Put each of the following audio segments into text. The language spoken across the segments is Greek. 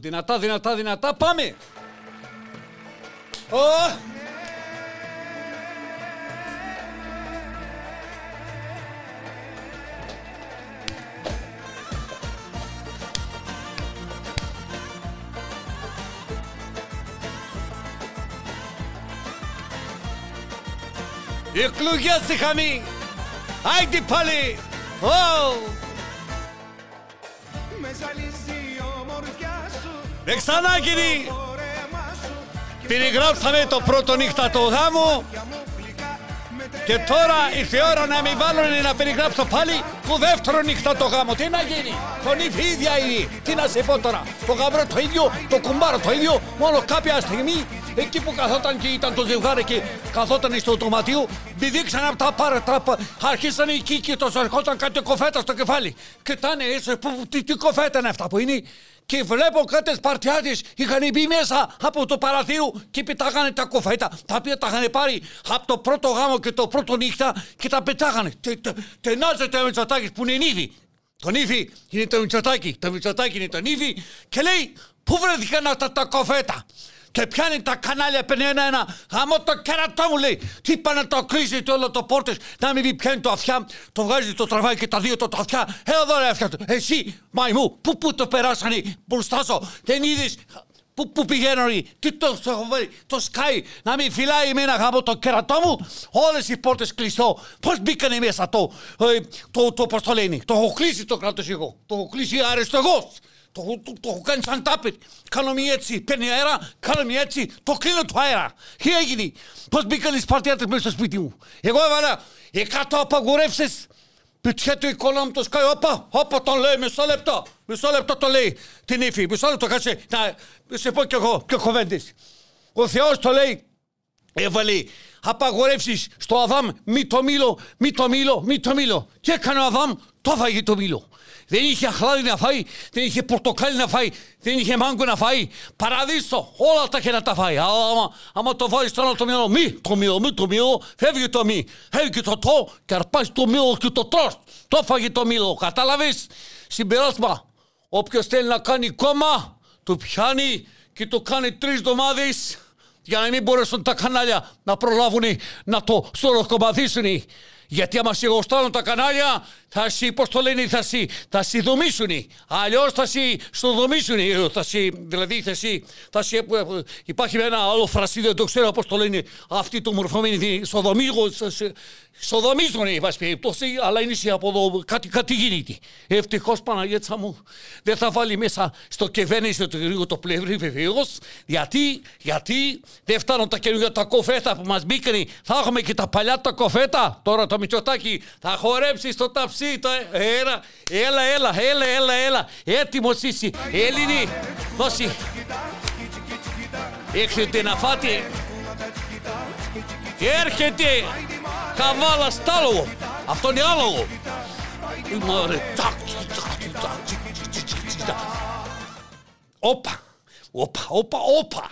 Δυνατά, δυνατά, δυνατά, πάμε! Ω! Εκλογές είχαμε! Άιντε πάλι! Ω! Με ζαλίζει η ομορφιά σου Δεν ξανά γίνει! το αίμα σου Περιγράψαμε το πρώτο νύχτα το γάμο Για μου γλυκά με και τώρα ήρθε η ώρα να με βάλουν να περιγράψω πάλι το δεύτερο νύχτα το γάμο. Τι να γίνει, τον ύφη ίδια είναι. Τι να σε πω τώρα, το γαμπρό το ίδιο, το κουμπάρο το ίδιο, μόνο κάποια στιγμή εκεί που καθόταν και ήταν το ζευγάρι και καθόταν στο δωματίο, μπηδήξαν από τα πάρα τράπα, αρχίσαν εκεί και το ερχόταν κάτι κοφέτα στο κεφάλι. Κοιτάνε έτσι, που, τι, τι κοφέτα είναι αυτά που είναι. Και βλέπω κάτι παρτιάτες είχαν μπει μέσα από το παραθύρο και πετάγανε τα κοφέτα. Τα οποία τα είχαν πάρει από το πρώτο γάμο και το πρώτο νύχτα και τα πετάγανε. Τε- τε- Τενάζεται ο Μητσοτάκης που είναι νύφη. Το νύφη είναι το Μητσοτάκη. Το Μητσοτάκη είναι το νύφη και λέει πού βρέθηκαν αυτά τα κοφέτα; Και πιάνει τα κανάλια, παίρνει ένα-ένα. Γαμώ το κερατό μου λέει. Τι είπα να το κλείσει το όλο το πόρτες. Να μην πει πιάνει το αυτιά, το βγάζει το τραβάει και τα δύο το αυτιά. Εδώ ρε αυτιά του. Εσύ, μαϊμού, πού πού το περάσανε μπροστά σου. Δεν είδες Πού, πού πηγαίνουν, τι το έχω βάλει, το σκάι, να μην φυλάει εμένα γάμο το κερατό μου, όλες οι πόρτες κλειστό. Πώς μπήκανε μέσα το, ε, το, το, πώς το λένε, το έχω κλείσει το κράτος εγώ, το έχω κλείσει αριστεγός. Το, έχω- το, το έχω κάνει σαν τάπετ. Κάνω μία έτσι, παίρνει αέρα, κάνω μία έτσι, το κλείνω το αέρα. Τι έγινε, πώς μπήκαν οι Σπαρτιάτες μέσα στο σπίτι μου; Εγώ έβαλα 100 απαγορεύσεις Πητσιέτο η κόλλα μου το σκάει, όπα, όπα τον λέει, μισό λεπτό, μισό λεπτό το λέει την ύφη, μισό λεπτό κάτσε, να σε πω κι εγώ, και κοβέντες. Ο Θεός το λέει, έβαλε απαγορεύσεις στο Αδάμ, μη το μήλο, μη το μήλο, μη το μήλο. Και έκανε ο Αδάμ, το φάγει το μήλο. Δεν είχε αχλάδι να φάει, δεν είχε πορτοκάλι να φάει, δεν είχε μάγκο να φάει. Παραδείσο, όλα τα είχε να τα φάει. Αλλά άμα, άμα το βάλεις στο άλλο το μήλο, μη το μήλο, μη το μήλο, φεύγει το μη. Φεύγει το το και αρπάζει το μήλο και το τρως. Το φάγει το μήλο. Κατάλαβες, συμπεράσμα. Όποιος θέλει να κάνει κόμμα, το πιάνει και το κάνει τρεις εβδομάδες για να μην μπορέσουν τα κανάλια να προλάβουν να το σωροκομματίσουν. Γιατί άμα σε γοστάνουν τα κανάλια, θα σι, πώς το λένε, θα σι, θα σι δομήσουν. Αλλιώς θα σι στο δομήσουν. Θα σι, δηλαδή θα σι, θα σι, υπάρχει ένα άλλο φρασί, δεν το ξέρω πώς το λένε, αυτοί το μορφωμένοι, στο δομίγο, στο δομίζουν, εν πάση περιπτώσει, αλλά είναι σε από εδώ κάτι, κάτι γίνεται. Ευτυχώς Παναγέτσα μου δεν θα βάλει μέσα στο κυβέρνηση το γρήγορο το πλευρί βεβαίως, γιατί, γιατί δεν φτάνουν τα καινούργια τα κοφέτα που μας μπήκαν, θα έχουμε και τα παλιά τα κοφέτα. Τώρα το Μητσοτάκι θα χορέψει στο ταψί, το, έλα, έλα, έλα, έλα, έλα, έλα, έτοιμος είσαι, Έλληνη, δώσει. Έχετε να φάτε. Έρχεται καβάλα στάλογο. Αυτό είναι άλογο. Μωρέ, τσακ, τσακ, τσακ, τσικ, τσικ, τσικ, τσακ. Όπα, όπα, όπα, όπα.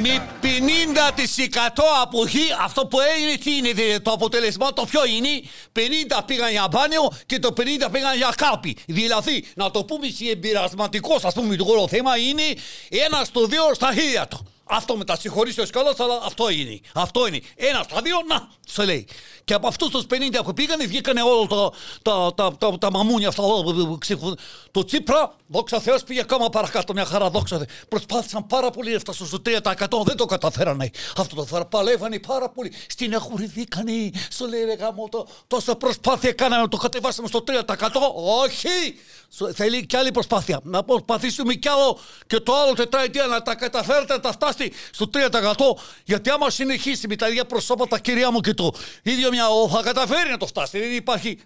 Με 50% αποχή, αυτό που έγινε, τι είναι δε, το αποτελεσμα, το ποιο είναι, 50 πήγαν για μπάνιο και το 50 πήγαν για κάπη. Δηλαδή, να το πούμε σε εμπειρασματικό, ας πούμε, το όλο θέμα είναι ένα στο δύο στα χέρια του. Αυτό με τα συγχωρήσεω καλά, αλλά αυτό είναι. Αυτό είναι. Ένα στα δύο, να, σε λέει. Και από αυτούς τους 50 που πήγανε, βγήκανε όλα τα, τα, τα, τα, τα μαμούνια αυτά. όλα, ξεφου- Το Τσίπρα, δόξα Θεώ, πήγε ακόμα παρακάτω. Μια χαρά, δόξα Θεώ. Προσπάθησαν πάρα πολύ, έφτασαν στο 3%. Δεν το καταφέρανε. Αυτό το φέρα παλεύανε πάρα πολύ. Στην εχουρηθήκανε. Σου λέει ρε γάμο, το, τόσα προσπάθεια κάναμε να το κατεβάσουμε στο 3%. Όχι! Σου- Θέλει κι άλλη προσπάθεια. Να προσπαθήσουμε κι άλλο και το άλλο τετραετία να τα καταφέρετε να τα φτάσει στο 3%. Γιατί άμα συνεχίσει με τα ίδια προσώπατα, κυρία μου, και το ίδιο μια θα καταφέρει να το φτάσει. Δεν υπάρχει.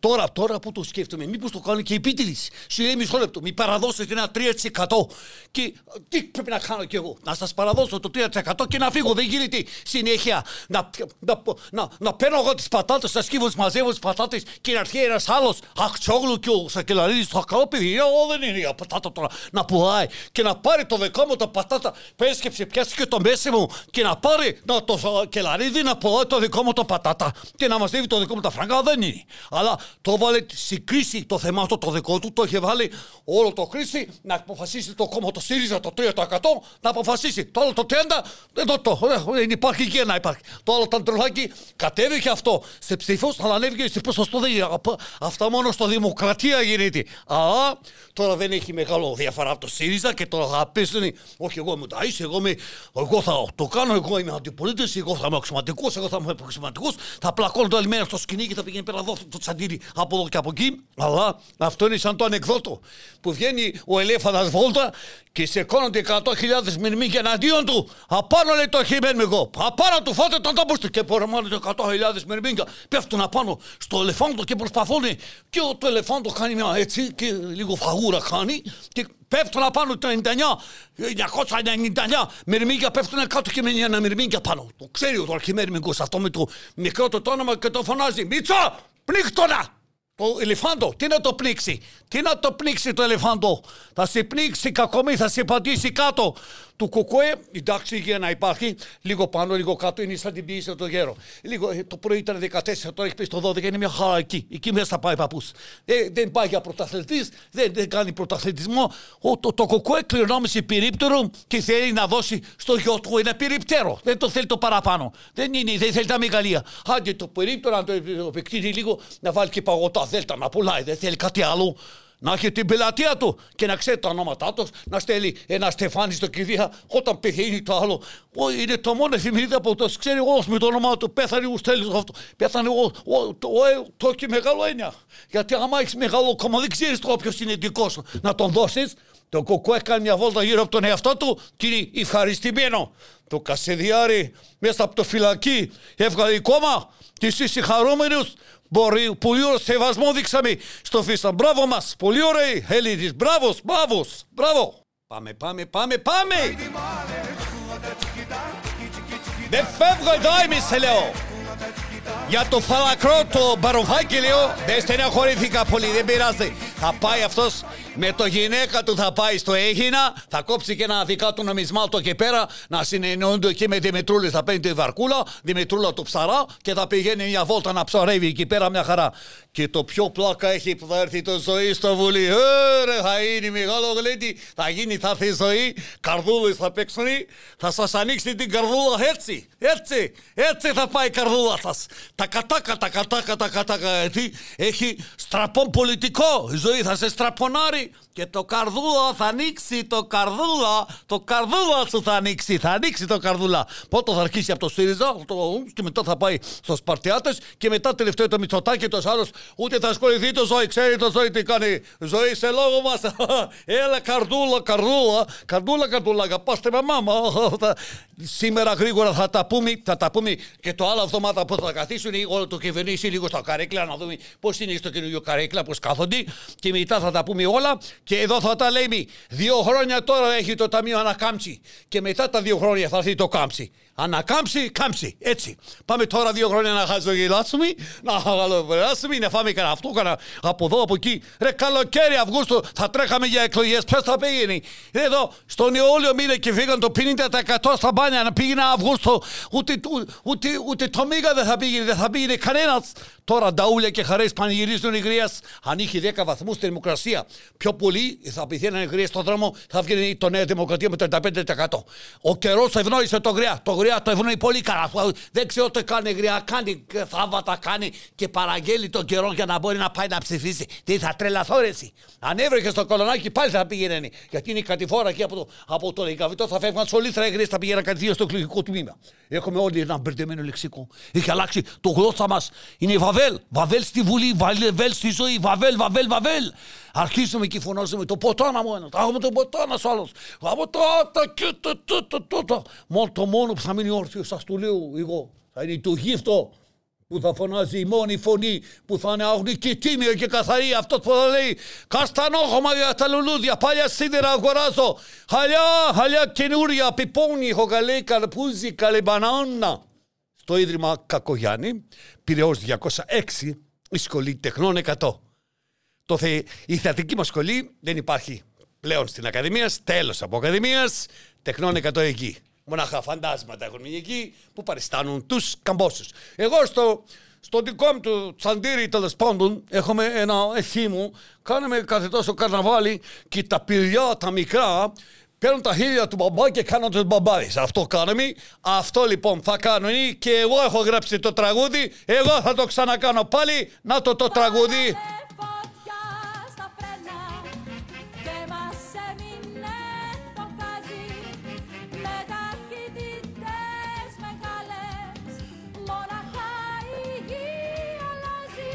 Τώρα, τώρα που το σκέφτομαι, μήπως το κάνει και η επίτηδη. Σου λέει μισό λεπτό, μη παραδώσετε ένα 3%. Και τι πρέπει να κάνω κι εγώ, να σας παραδώσω το 3% και να φύγω. Δεν γίνεται συνέχεια να, να, να, να παίρνω εγώ τις πατάτες, να σκύβω, τις μαζεύω τις πατάτες και να έρθει ένας άλλος Αχτσόγλου και ο Σακελαρίδης το καλό παιδί. Εγώ δεν είναι για πατάτα τώρα να πουλάει και να πάρει το δικό μου το πατάτα. Πέσκεψε, πιάσει και το μέση μου και να πάρει να, το Σακελαρίδη να πουλάει το δικό μου το πατάτα και να μαζεύει το δικό μου τα φράγκα. Δεν είναι. Αλλά το βάλε στην κρίση το θέμα αυτό το δικό του, το είχε βάλει όλο το κρίση να αποφασίσει το κόμμα το ΣΥΡΙΖΑ το 3% να αποφασίσει. Το άλλο το 30% εδώ το, ε, δεν υπάρχει και να υπάρχει. Το άλλο το τρολάκι κατέβηκε αυτό σε ψήφος, αλλά ανέβηκε σε ποσοστό. Δεν είναι. Απ- Αυτά μόνο στο Δημοκρατία γίνεται. Αλλά τώρα δεν έχει μεγάλο διαφορά από το ΣΥΡΙΖΑ και τώρα θα πέσουν. Όχι, εγώ είμαι ταΐς, εγώ, είμαι, εγώ θα το κάνω, εγώ είμαι αντιπολίτης, εγώ θα είμαι αξιωματικός, εγώ θα είμαι αξιωματικό. Θα πλακώνω το άλλη μέρα στο σκηνή και θα πηγαίνει πέρα εδώ το τσαντήρι από εδώ και από εκεί. Αλλά αυτό είναι σαν το ανεκδότο που βγαίνει ο ελέφαντας βόλτα και σηκώνονται 100.000 μυρμήγκια εναντίον του. Απάνω λέει το χειμένο εγώ. Απάνω του φάτε τον τόπο του. Και πορεμάνε 100.000 μυρμήγκια. Πέφτουν απάνω στο ελεφάντο και προσπαθούν. Και ο- το ελεφάντο κάνει μια έτσι και λίγο φαγούρα κάνει. Και πέφτουν απάνω το 99. 999 μυρμήγκια πέφτουν κάτω και μένει ένα μυρμήγκια πάνω. Το ξέρει ο αρχιμέρμικος αυτό με το μικρό του το όνομα και το φωνάζει. Μίτσο, πνίχτονα! Το ελεφάντο, τι να το πνίξει, τι να το πνίξει το ελεφάντο; Θα σε πνίξει κακομή, θα σε πατήσει κάτω. Του κουκουέ, εντάξει για να υπάρχει, λίγο πάνω, λίγο κάτω, είναι σαν την ποιήση το γέρο. Λίγο, ε, το πρωί ήταν 14, τώρα έχει πει στο 12, είναι μια χαρά εκεί. Εκεί μέσα θα πάει παππούς. Ε, δεν πάει για πρωταθλητής, δεν, δεν κάνει πρωταθλητισμό. Ο, το, το κουκουέ κληρονόμησε περίπτερο και θέλει να δώσει στο γιο του ένα περιπτέρο. Δεν το θέλει το παραπάνω. Δεν, είναι, δεν θέλει τα μεγαλεία. Άντε το περίπτερο, αν το επεκτείνει λίγο, να βάλει και παγωτά δέλτα να πουλάει. Δεν θέλει κάτι άλλο. Να έχει την πελατεία του και να ξέρει τα ονόματά τους, να στέλνει ένα στεφάνι στο κηδεία όταν πεθαίνει το άλλο. Ω, είναι το μόνο εφημερίδα που το ξέρει όλος με το όνομά του. Πέθανε ο Στέλιος αυτό. Πέθανε ο, ο, το, ο, το έχει μεγάλο έννοια. Γιατί άμα έχεις μεγάλο κόμμα, δεν ξέρεις τώρα ποιο είναι δικός σου. Να τον δώσεις. Το κοκό έκανε μια βόλτα γύρω από τον εαυτό του και είναι ευχαριστημένο. Το Κασιδιάρη μέσα από το φυλακή έβγαλε κόμμα και εσείς συγχαρούμενους Μπορεί, πολύ ωραίο σεβασμό δείξαμε στο φύσα. Μπράβο μας, πολύ ωραίοι Έλληνες. Μπράβος, μπράβος, μπράβο. Πάμε, πάμε, πάμε, πάμε. Δεν φεύγω εδώ εμείς, σε λέω. Για το φαλακρό το μπαροφάκι λέω Δεν στεναχωρήθηκα πολύ δεν πειράζει Θα πάει αυτός με το γυναίκα του θα πάει στο Έγινα Θα κόψει και ένα δικά του νομισμάτο εκεί πέρα Να συνεννοούνται εκεί με Δημητρούλη Θα παίρνει τη βαρκούλα Δημητρούλα του ψαρά Και θα πηγαίνει μια βόλτα να ψαρεύει εκεί πέρα μια χαρά. Και το πιο πλάκα έχει που θα έρθει το ζωή στο βουλή Ωραία θα είναι μεγάλο γλέντι Θα γίνει θα έρθει ζωή. Καρδούλες θα παίξουν Θα σας ανοίξει την καρδούλα. Έτσι Έτσι έτσι θα πάει η καρδούλα σας. Τα κατάκα, τα κατάκα, τα κατάκα. Γιατί έχει στραπών πολιτικό. Η ζωή θα σε στραπονάρει και το καρδούλα θα ανοίξει. Το καρδούλα, το καρδούλα σου θα ανοίξει. Θα ανοίξει το καρδούλα. Πότε θα αρχίσει από το ΣΥΡΙΖΑ το, και μετά θα πάει στου Σπαρτιάτες και μετά τελευταίο το Μητσοτάκι το άλλο ούτε θα ασχοληθεί το ζωή. Ξέρει το ζωή τι κάνει. Ζωή σε λόγο μας. Έλα καρδούλα, καρδούλα, καρδούλα, καρδούλα. Αγαπάστε με μάμα. Σήμερα γρήγορα θα τα πούμε, θα τα πούμε και το άλλο εβδομάδα που θα καθίσουν όλο το κυβερνήσει λίγο στο καρέκλα να δούμε πώς είναι στο καινούριο καρέκλα, πώς κάθονται και μετά θα τα πούμε όλα και εδώ θα τα λέμε. Δύο χρόνια τώρα έχει το Ταμείο Ανακάμψη και μετά τα δύο χρόνια θα έρθει το Κάμψη. Ανακάμψη, κάμψη. Έτσι. Πάμε τώρα δύο χρόνια να χαζογελάσουμε, να χαλοπεράσουμε, να φάμε κανένα αυτό, κανένα από εδώ, από εκεί. Ρε καλοκαίρι, Αυγούστο, θα τρέχαμε για εκλογές. Ποιος θα πήγαινε; Εδώ, στον Ιούλιο μήνα και φύγαν το 50% στα μπάνια να πήγαινε Αυγούστο. Ούτε, ούτε, ούτε το μίγα δεν θα πήγαινε, δεν θα πήγαινε κανένας. Τώρα νταούλια και χαρές πανηγυρίζουν οι γρία. Αν είχε 10 βαθμούς στη δημοκρασία, πιο πολύ θα πηγαίνανε οι γρίε στον δρόμο, θα βγαίνει το Νέα Δημοκρατία με το 35%. Ο καιρός ευνόησε το γριά. Το γριά το ευνοεί πολύ καλά. Δεν ξέρω τι κάνει η γριά. Κάνει θαύματα, κάνει και παραγγέλει τον καιρό για να μπορεί να πάει να ψηφίσει. Τι θα τρελαθώ ρε εσύ. Αν έβρεχε στο κολονάκι πάλι θα πήγαινε. Γιατί είναι η κατηφόρα εκεί από το, από το Λικαβιτό θα φεύγαν σολήθρα οι γρίε, θα πήγαιναν κατηφόρα στο εκλογικό τμήμα. Έχουμε όλοι ένα μπερδεμένο λεξικό. Έχει αλλάξει το γλώσσα μας. Είναι Βαβέλ. Βαβέλ στη Βουλή, Βαβέλ στη ζωή. Βαβέλ, Βαβέλ, Βαβέλ. Αρχίζουμε και φωνάζουμε το ποτάνα μου ένας. Έχουμε το ποτάνα σου άλλος. Από το και το το το το το. Μόνο το μόνο που θα μείνει όρθιος, σας το λέω εγώ. Θα είναι το γύφτο που θα φωνάζει η μόνη φωνή που θα είναι αγνική τίμια και καθαρή αυτός που θα λέει Καστανόχωμα για τα λουλούδια, πάλια σίδερα αγοράζω χαλιά, χαλιά καινούρια, πιπώνει, έχω καλέ καρπούζι, καλέ μπανάνα στο Ίδρυμα Κακογιάννη, Πυραιός 206, η Σχολή Τεχνών 100. Το θε... Η θεατρική μας σχολή δεν υπάρχει πλέον στην Ακαδημίας, τέλος από Ακαδημίας, Τεχνών 100 εκεί. Μονάχα φαντάσματα έχουν μείνει εκεί που παριστάνουν τους καμπόσους. Εγώ στο, στο δικό μου το τσαντήρι τέλος πάντων έχουμε ένα ευχή μου. Κάναμε κάθε τόσο καρναβάλι και τα πυριά τα μικρά παίρνουν τα χέρια του μπαμπά και κάνουν τους μπαμπάδες. Αυτό κάνουμε. Αυτό λοιπόν θα κάνουν και εγώ έχω γράψει το τραγούδι. Εγώ θα το ξανακάνω πάλι. Να το το τραγούδι.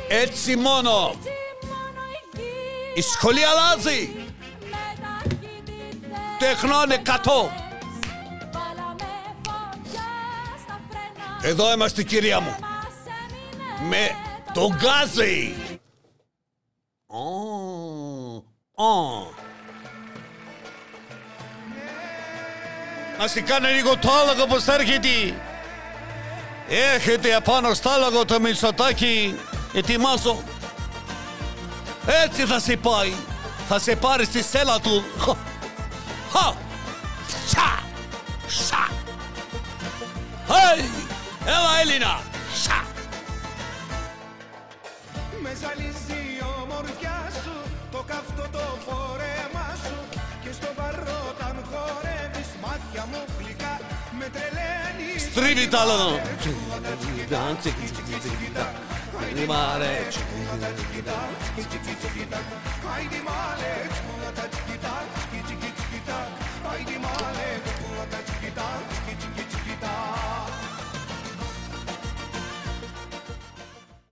Έτσι μόνο. Έτσι μόνο η γη Η σχολή αλλάζει. με ταχύτητες Τεχνών 100. Βάλαμε φωτιά στα φρένα Εδώ είμαστε κυρία μου. και μας έμεινε Με το γκάζι. Ω, ω. Να σε κάνω λίγο το άλογο πως έρχεται. Έχετε απάνω στο άλογο το μισοτάκι. Ετοιμάσω. Έτσι θα σε πάει. Θα σε πάρει στη σέλα του. Χα. Χα. Σα. Σα. Hey! Έλα Έλληνα. Σα. Με ζαλίζει η ομορφιά σου Το καυτό το φόρεμά σου Και στο παρόταν χορεύεις Μάτια μου γλυκά Με τρελαίνεις Στρίβει τα λόγω. Haydi mare çıkın da gitar Gici gici gitar Haydi mare çıkın da gitar Gici gici gitar Haydi mare